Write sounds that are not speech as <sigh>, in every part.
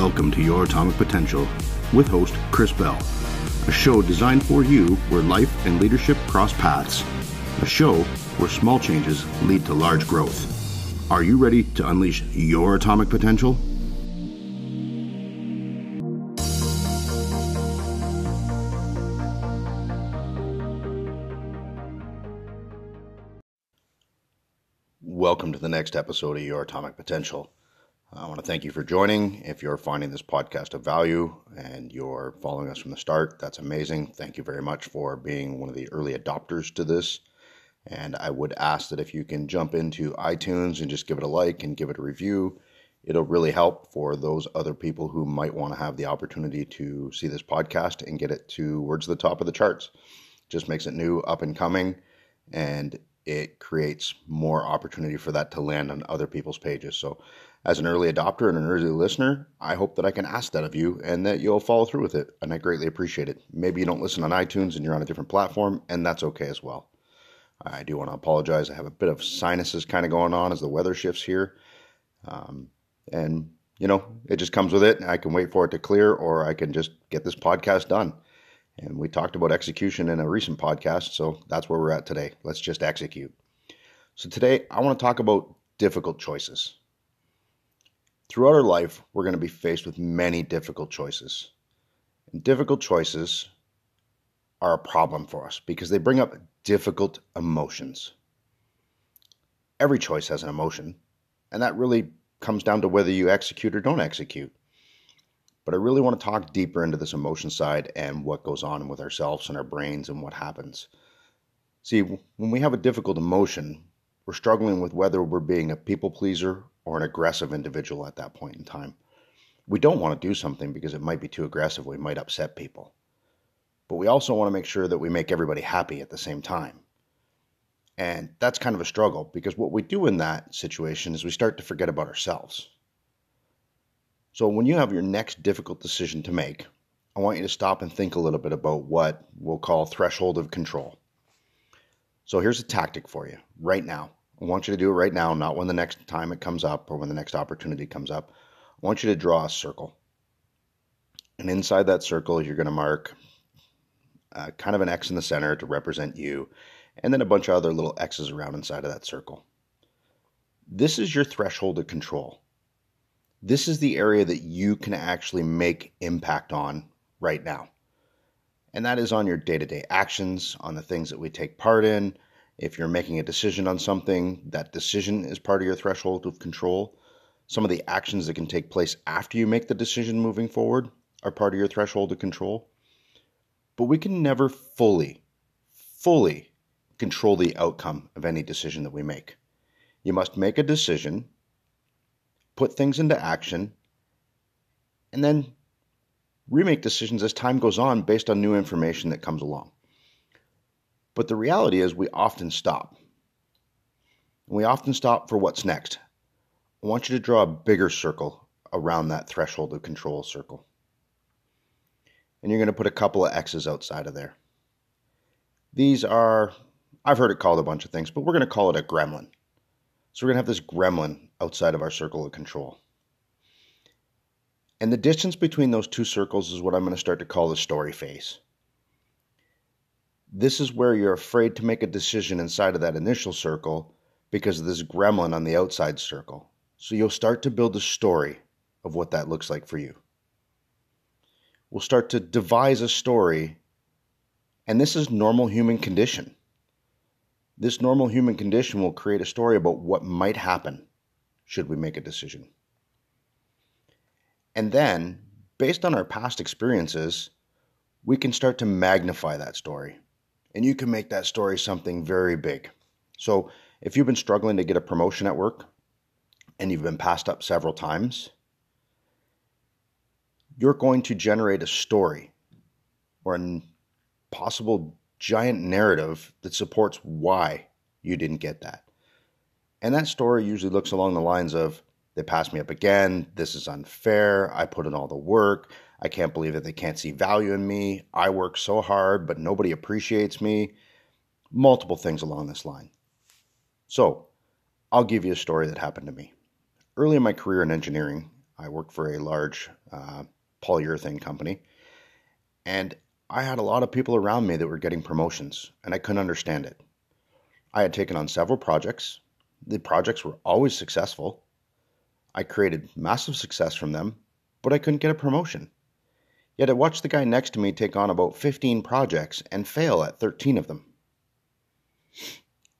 Welcome to Your Atomic Potential with host Chris Bell, a show designed for you where life and leadership cross paths, a show where small changes lead to large growth. Are you ready to unleash your atomic potential? Welcome to the next episode of Your Atomic Potential. I want to thank you for joining. If you're finding this podcast of value and you're following us from the start, that's amazing. Thank you very much for being one of the early adopters to this. And I would ask that if you can jump into iTunes and just give it a like and give it a review, it'll really help for those other people who might want to have the opportunity to see this podcast and get it towards the top of the charts. Just makes it new, up and coming, and it creates more opportunity for that to land on other people's pages. So as an early adopter and an early listener, I hope that I can ask that of you and that you'll follow through with it. And I greatly appreciate it. Maybe you don't listen on iTunes and you're on a different platform, and that's okay as well. I do want to apologize. I have a bit of sinuses kind of going on as the weather shifts here. Um, and, you know, it just comes with it. I can wait for it to clear or I can just get this podcast done. And we talked about execution in a recent podcast, so that's where we're at today. Let's just execute. So, today I want to talk about difficult choices. Throughout our life, we're going to be faced with many difficult choices. And difficult choices are a problem for us because they bring up difficult emotions. Every choice has an emotion, and that really comes down to whether you execute or don't execute. But I really want to talk deeper into this emotion side and what goes on with ourselves and our brains and what happens. See, when we have a difficult emotion, we're struggling with whether we're being a people pleaser or an aggressive individual at that point in time. We don't want to do something because it might be too aggressive, we might upset people. But we also want to make sure that we make everybody happy at the same time. And that's kind of a struggle because what we do in that situation is we start to forget about ourselves. So when you have your next difficult decision to make, I want you to stop and think a little bit about what we'll call threshold of control. So here's a tactic for you right now. I want you to do it right now, not when the next time it comes up or when the next opportunity comes up. I want you to draw a circle. And inside that circle, you're going to mark uh, kind of an X in the center to represent you, and then a bunch of other little X's around inside of that circle. This is your threshold of control. This is the area that you can actually make impact on right now. And that is on your day to day actions, on the things that we take part in, if you're making a decision on something, that decision is part of your threshold of control. Some of the actions that can take place after you make the decision moving forward are part of your threshold of control. But we can never fully, fully control the outcome of any decision that we make. You must make a decision, put things into action, and then remake decisions as time goes on based on new information that comes along. But the reality is, we often stop. We often stop for what's next. I want you to draw a bigger circle around that threshold of control circle. And you're going to put a couple of X's outside of there. These are, I've heard it called a bunch of things, but we're going to call it a gremlin. So we're going to have this gremlin outside of our circle of control. And the distance between those two circles is what I'm going to start to call the story phase. This is where you're afraid to make a decision inside of that initial circle because of this gremlin on the outside circle. So you'll start to build a story of what that looks like for you. We'll start to devise a story, and this is normal human condition. This normal human condition will create a story about what might happen should we make a decision. And then, based on our past experiences, we can start to magnify that story and you can make that story something very big. So, if you've been struggling to get a promotion at work and you've been passed up several times, you're going to generate a story or a possible giant narrative that supports why you didn't get that. And that story usually looks along the lines of they passed me up again, this is unfair, I put in all the work, I can't believe that they can't see value in me. I work so hard, but nobody appreciates me. Multiple things along this line. So, I'll give you a story that happened to me. Early in my career in engineering, I worked for a large uh, polyurethane company, and I had a lot of people around me that were getting promotions, and I couldn't understand it. I had taken on several projects. The projects were always successful. I created massive success from them, but I couldn't get a promotion. Yet I watched the guy next to me take on about 15 projects and fail at 13 of them.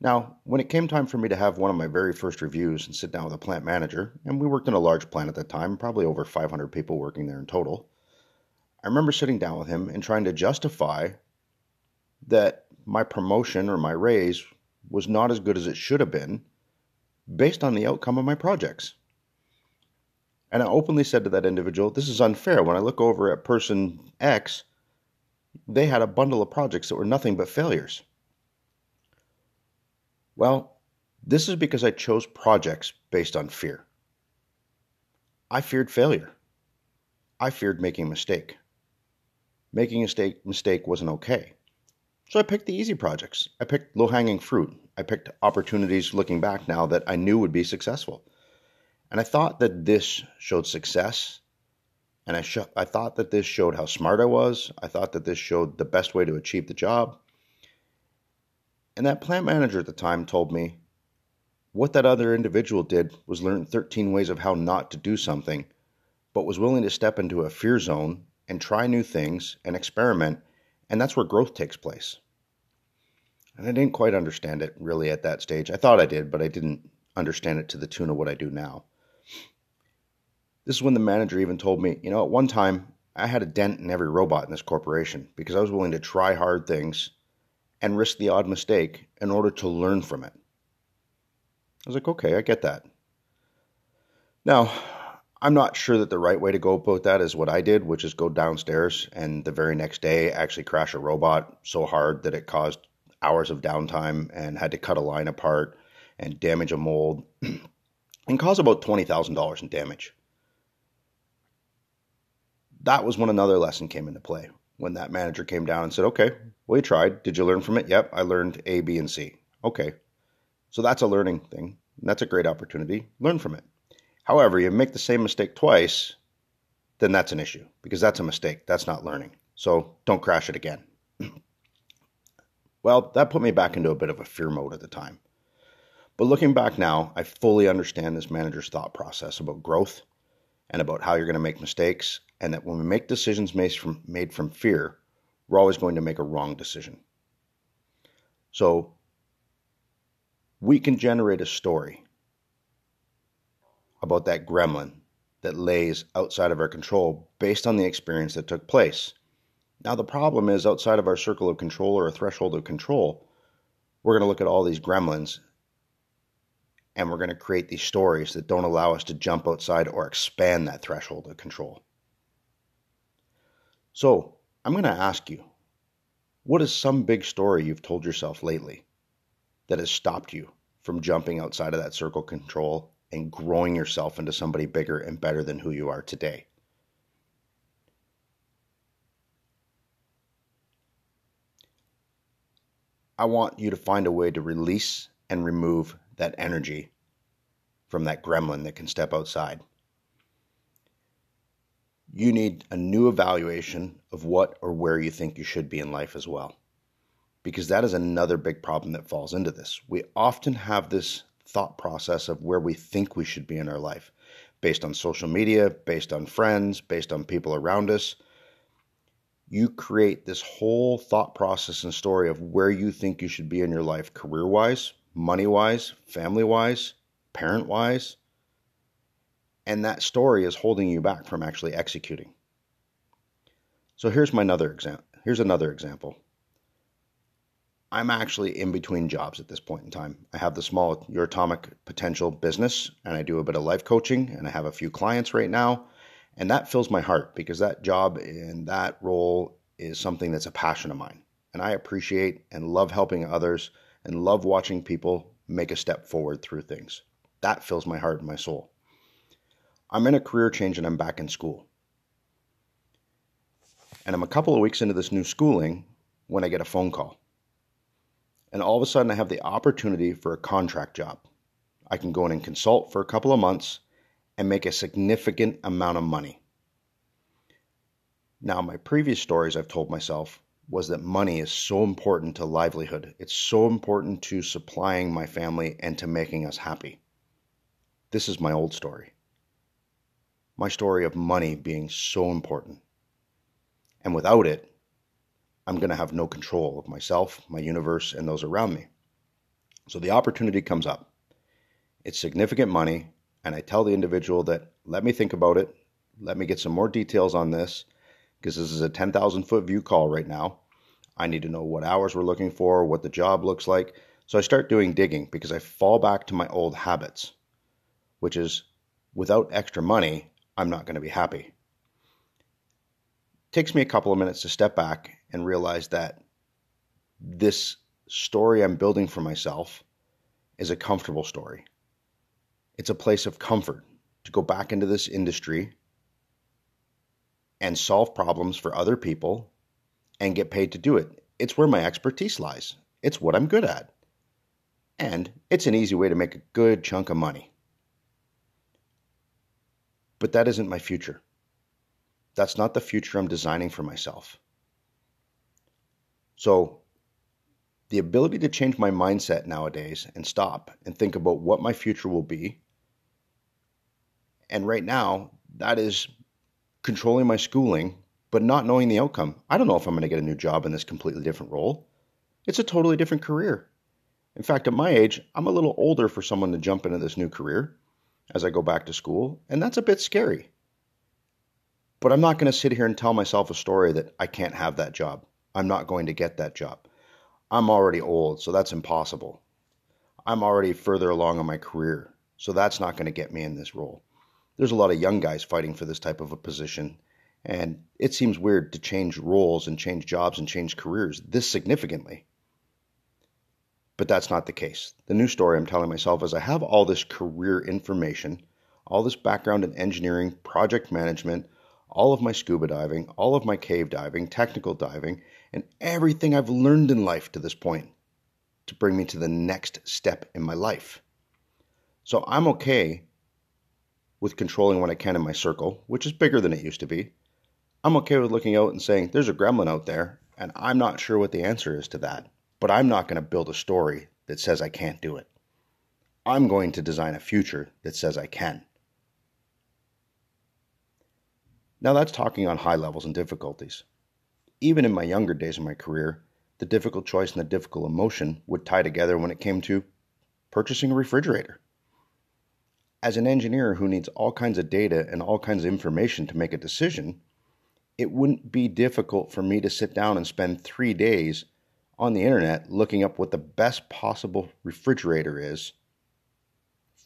Now, when it came time for me to have one of my very first reviews and sit down with a plant manager, and we worked in a large plant at that time, probably over 500 people working there in total, I remember sitting down with him and trying to justify that my promotion or my raise was not as good as it should have been based on the outcome of my projects. And I openly said to that individual, This is unfair. When I look over at person X, they had a bundle of projects that were nothing but failures. Well, this is because I chose projects based on fear. I feared failure. I feared making a mistake. Making a mistake, mistake wasn't okay. So I picked the easy projects. I picked low hanging fruit. I picked opportunities looking back now that I knew would be successful. And I thought that this showed success. And I, sh- I thought that this showed how smart I was. I thought that this showed the best way to achieve the job. And that plant manager at the time told me what that other individual did was learn 13 ways of how not to do something, but was willing to step into a fear zone and try new things and experiment and that's where growth takes place. And I didn't quite understand it really at that stage. I thought I did, but I didn't understand it to the tune of what I do now. This is when the manager even told me, you know, at one time I had a dent in every robot in this corporation because I was willing to try hard things and risk the odd mistake in order to learn from it. I was like, okay, I get that. Now, I'm not sure that the right way to go about that is what I did, which is go downstairs and the very next day actually crash a robot so hard that it caused hours of downtime and had to cut a line apart and damage a mold <clears throat> and cause about $20,000 in damage. That was when another lesson came into play. When that manager came down and said, Okay, well, you tried. Did you learn from it? Yep, I learned A, B, and C. Okay. So that's a learning thing. That's a great opportunity. Learn from it. However, you make the same mistake twice, then that's an issue because that's a mistake. That's not learning. So don't crash it again. <clears throat> well, that put me back into a bit of a fear mode at the time. But looking back now, I fully understand this manager's thought process about growth and about how you're going to make mistakes, and that when we make decisions made from, made from fear, we're always going to make a wrong decision. So we can generate a story about that gremlin that lays outside of our control based on the experience that took place. Now, the problem is outside of our circle of control or a threshold of control, we're going to look at all these gremlins and we're going to create these stories that don't allow us to jump outside or expand that threshold of control. So, I'm going to ask you what is some big story you've told yourself lately that has stopped you from jumping outside of that circle control and growing yourself into somebody bigger and better than who you are today. I want you to find a way to release and remove that energy from that gremlin that can step outside. You need a new evaluation of what or where you think you should be in life as well. Because that is another big problem that falls into this. We often have this thought process of where we think we should be in our life based on social media, based on friends, based on people around us. You create this whole thought process and story of where you think you should be in your life, career wise, money wise, family wise, parent wise. And that story is holding you back from actually executing. So here's my another example. Here's another example. I'm actually in between jobs at this point in time. I have the small Your Atomic Potential business, and I do a bit of life coaching, and I have a few clients right now. And that fills my heart because that job and that role is something that's a passion of mine. And I appreciate and love helping others and love watching people make a step forward through things. That fills my heart and my soul. I'm in a career change and I'm back in school. And I'm a couple of weeks into this new schooling when I get a phone call and all of a sudden I have the opportunity for a contract job. I can go in and consult for a couple of months and make a significant amount of money. Now, my previous stories I've told myself was that money is so important to livelihood. It's so important to supplying my family and to making us happy. This is my old story. My story of money being so important. And without it, I'm going to have no control of myself, my universe, and those around me. So the opportunity comes up. It's significant money, and I tell the individual that let me think about it, let me get some more details on this because this is a 10,000 foot view call right now. I need to know what hours we're looking for, what the job looks like. So I start doing digging because I fall back to my old habits, which is without extra money, I'm not going to be happy. It takes me a couple of minutes to step back and realize that this story I'm building for myself is a comfortable story. It's a place of comfort to go back into this industry and solve problems for other people and get paid to do it. It's where my expertise lies. It's what I'm good at. And it's an easy way to make a good chunk of money. But that isn't my future. That's not the future I'm designing for myself. So, the ability to change my mindset nowadays and stop and think about what my future will be. And right now, that is controlling my schooling, but not knowing the outcome. I don't know if I'm going to get a new job in this completely different role. It's a totally different career. In fact, at my age, I'm a little older for someone to jump into this new career as I go back to school, and that's a bit scary. But I'm not going to sit here and tell myself a story that I can't have that job. I'm not going to get that job. I'm already old, so that's impossible. I'm already further along in my career, so that's not going to get me in this role there's a lot of young guys fighting for this type of a position. And it seems weird to change roles and change jobs and change careers this significantly. But that's not the case. The new story I'm telling myself is I have all this career information, all this background in engineering, project management, all of my scuba diving, all of my cave diving, technical diving, and everything I've learned in life to this point to bring me to the next step in my life. So I'm okay with controlling what I can in my circle, which is bigger than it used to be. I'm okay with looking out and saying, there's a gremlin out there, and I'm not sure what the answer is to that. But I'm not going to build a story that says I can't do it. I'm going to design a future that says I can. Now, that's talking on high levels and difficulties. Even in my younger days of my career, the difficult choice and the difficult emotion would tie together when it came to purchasing a refrigerator as an engineer who needs all kinds of data and all kinds of information to make a decision, it wouldn't be difficult for me to sit down and spend three days on the internet looking up what the best possible refrigerator is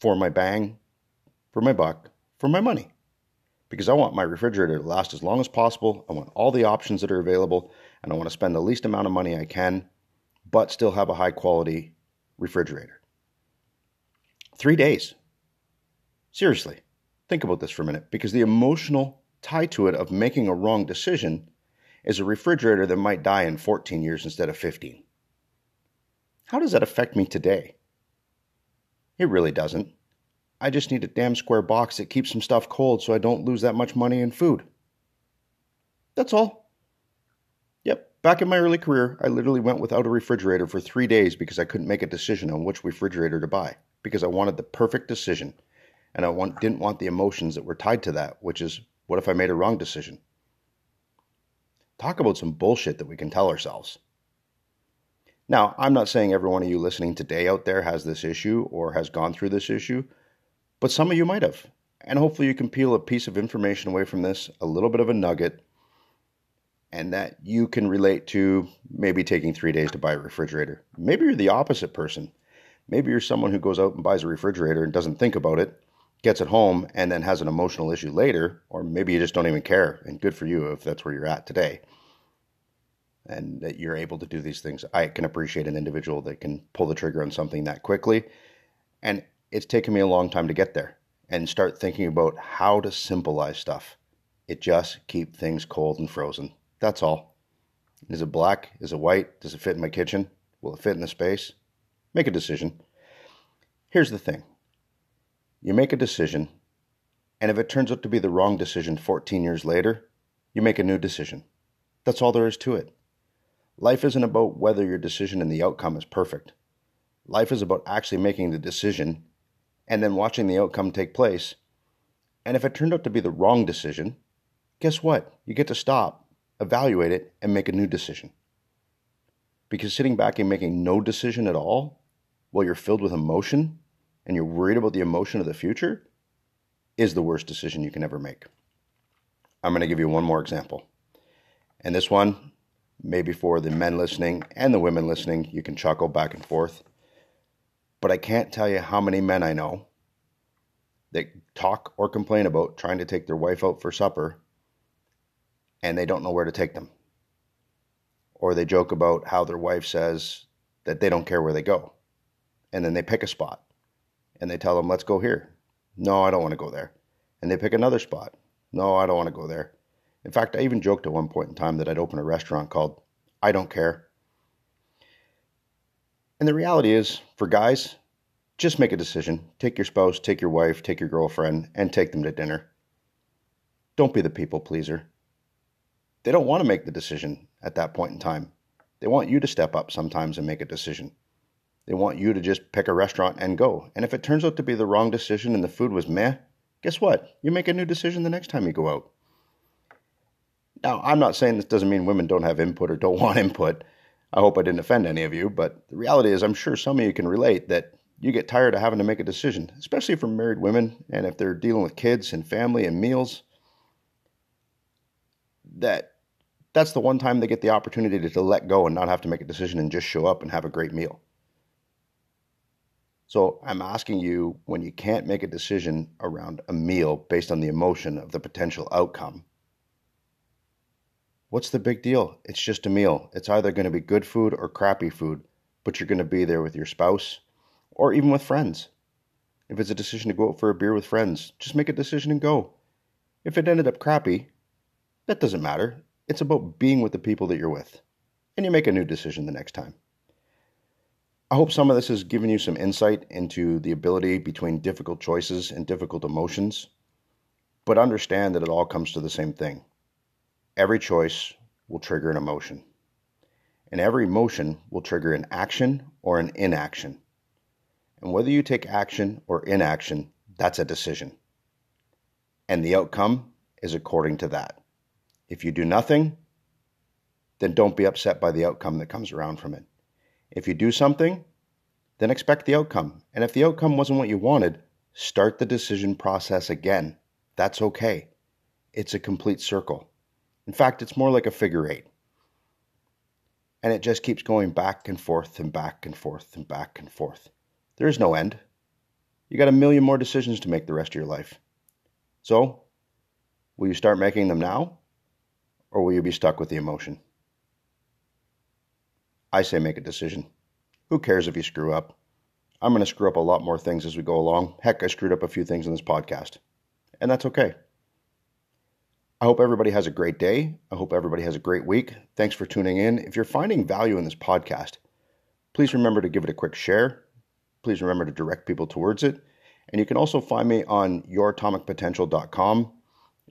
for my bang, for my buck, for my money. Because I want my refrigerator to last as long as possible. I want all the options that are available, and I want to spend the least amount of money I can, but still have a high quality refrigerator. Three days. Seriously, think about this for a minute because the emotional tie to it of making a wrong decision is a refrigerator that might die in 14 years instead of 15. How does that affect me today? It really doesn't. I just need a damn square box that keeps some stuff cold so I don't lose that much money in food. That's all. Yep, back in my early career, I literally went without a refrigerator for three days because I couldn't make a decision on which refrigerator to buy because I wanted the perfect decision and I want, didn't want the emotions that were tied to that, which is what if I made a wrong decision? Talk about some bullshit that we can tell ourselves. Now, I'm not saying every one of you listening today out there has this issue or has gone through this issue, but some of you might have. And hopefully, you can peel a piece of information away from this, a little bit of a nugget, and that you can relate to maybe taking three days to buy a refrigerator. Maybe you're the opposite person. Maybe you're someone who goes out and buys a refrigerator and doesn't think about it gets it home and then has an emotional issue later, or maybe you just don't even care. And good for you if that's where you're at today. And that you're able to do these things. I can appreciate an individual that can pull the trigger on something that quickly. And it's taken me a long time to get there and start thinking about how to symbolize stuff. It just keep things cold and frozen. That's all. Is it black? Is it white? Does it fit in my kitchen? Will it fit in the space? Make a decision. Here's the thing you make a decision And if it turns out to be the wrong decision 14 years later, you make a new decision. That's all there is to it. Life isn't about whether your decision and the outcome is perfect. Life is about actually making the decision and then watching the outcome take place. And if it turned out to be the wrong decision, guess what? You get to stop, evaluate it, and make a new decision. Because sitting back and making no decision at all while you're filled with emotion and you're worried about the emotion of the future is the worst decision you can ever make. I'm going to give you one more example. And this one, maybe for the men listening and the women listening, you can chuckle back and forth. But I can't tell you how many men I know that talk or complain about trying to take their wife out for supper and they don't know where to take them. Or they joke about how their wife says that they don't care where they go. And then they pick a spot and they tell them, let's go here. No, I don't want to go there. And they pick another spot. No, I don't want to go there. In fact, I even joked at one point in time that I'd open a restaurant called I Don't Care. And the reality is, for guys, just make a decision. Take your spouse, take your wife, take your girlfriend, and take them to dinner. Don't be the people pleaser. They don't want to make the decision at that point in time. They want you to step up sometimes and make a decision. They want you to just pick a restaurant and go. And if it turns out to be the wrong decision and the food was meh, guess what? You make a new decision the next time you go out. Now, I'm not saying this doesn't mean women don't have input or don't <laughs> want input. I hope I didn't offend any of you, but the reality is, I'm sure some of you can relate that you get tired of having to make a decision, especially for married women and if they're dealing with kids and family and meals. That that's the one time they get the opportunity to, to let go and not have to make a decision and just show up and have a great meal. So I'm asking you when you can't make a decision around a meal based on the emotion of the potential outcome, what's the big deal? It's just a meal. It's either going to be good food or crappy food, but you're going to be there with your spouse or even with friends. If it's a decision to go out for a beer with friends, just make a decision and go. If it ended up crappy, that doesn't matter. It's about being with the people that you're with. And you make a new decision the next time. I hope some of this has given you some insight into the ability between difficult choices and difficult emotions, but understand that it all comes to the same thing. Every choice will trigger an emotion, and every emotion will trigger an action or an inaction. And whether you take action or inaction, that's a decision. And the outcome is according to that. If you do nothing, then don't be upset by the outcome that comes around from it. If you do something, then expect the outcome. And if the outcome wasn't what you wanted, start the decision process again. That's okay. It's a complete circle. In fact, it's more like a figure eight. And it just keeps going back and forth and back and forth and back and forth. There is no end. You got a million more decisions to make the rest of your life. So, will you start making them now? Or will you be stuck with the emotion? I say make a decision. Who cares if you screw up? I'm going to screw up a lot more things as we go along. Heck, I screwed up a few things in this podcast, and that's okay. I hope everybody has a great day. I hope everybody has a great week. Thanks for tuning in. If you're finding value in this podcast, please remember to give it a quick share. Please remember to direct people towards it. And you can also find me on youratomicpotential.com.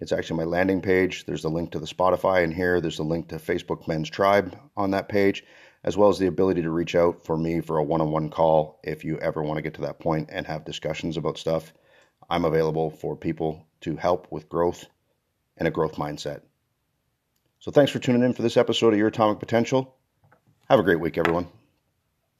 It's actually my landing page. There's the link to the Spotify in here. There's a link to Facebook Men's Tribe on that page as well as the ability to reach out for me for a one on one call if you ever want to get to that point and have discussions about stuff. I'm available for people to help with growth and a growth mindset. So thanks for tuning in for this episode of Your Atomic Potential. Have a great week, everyone.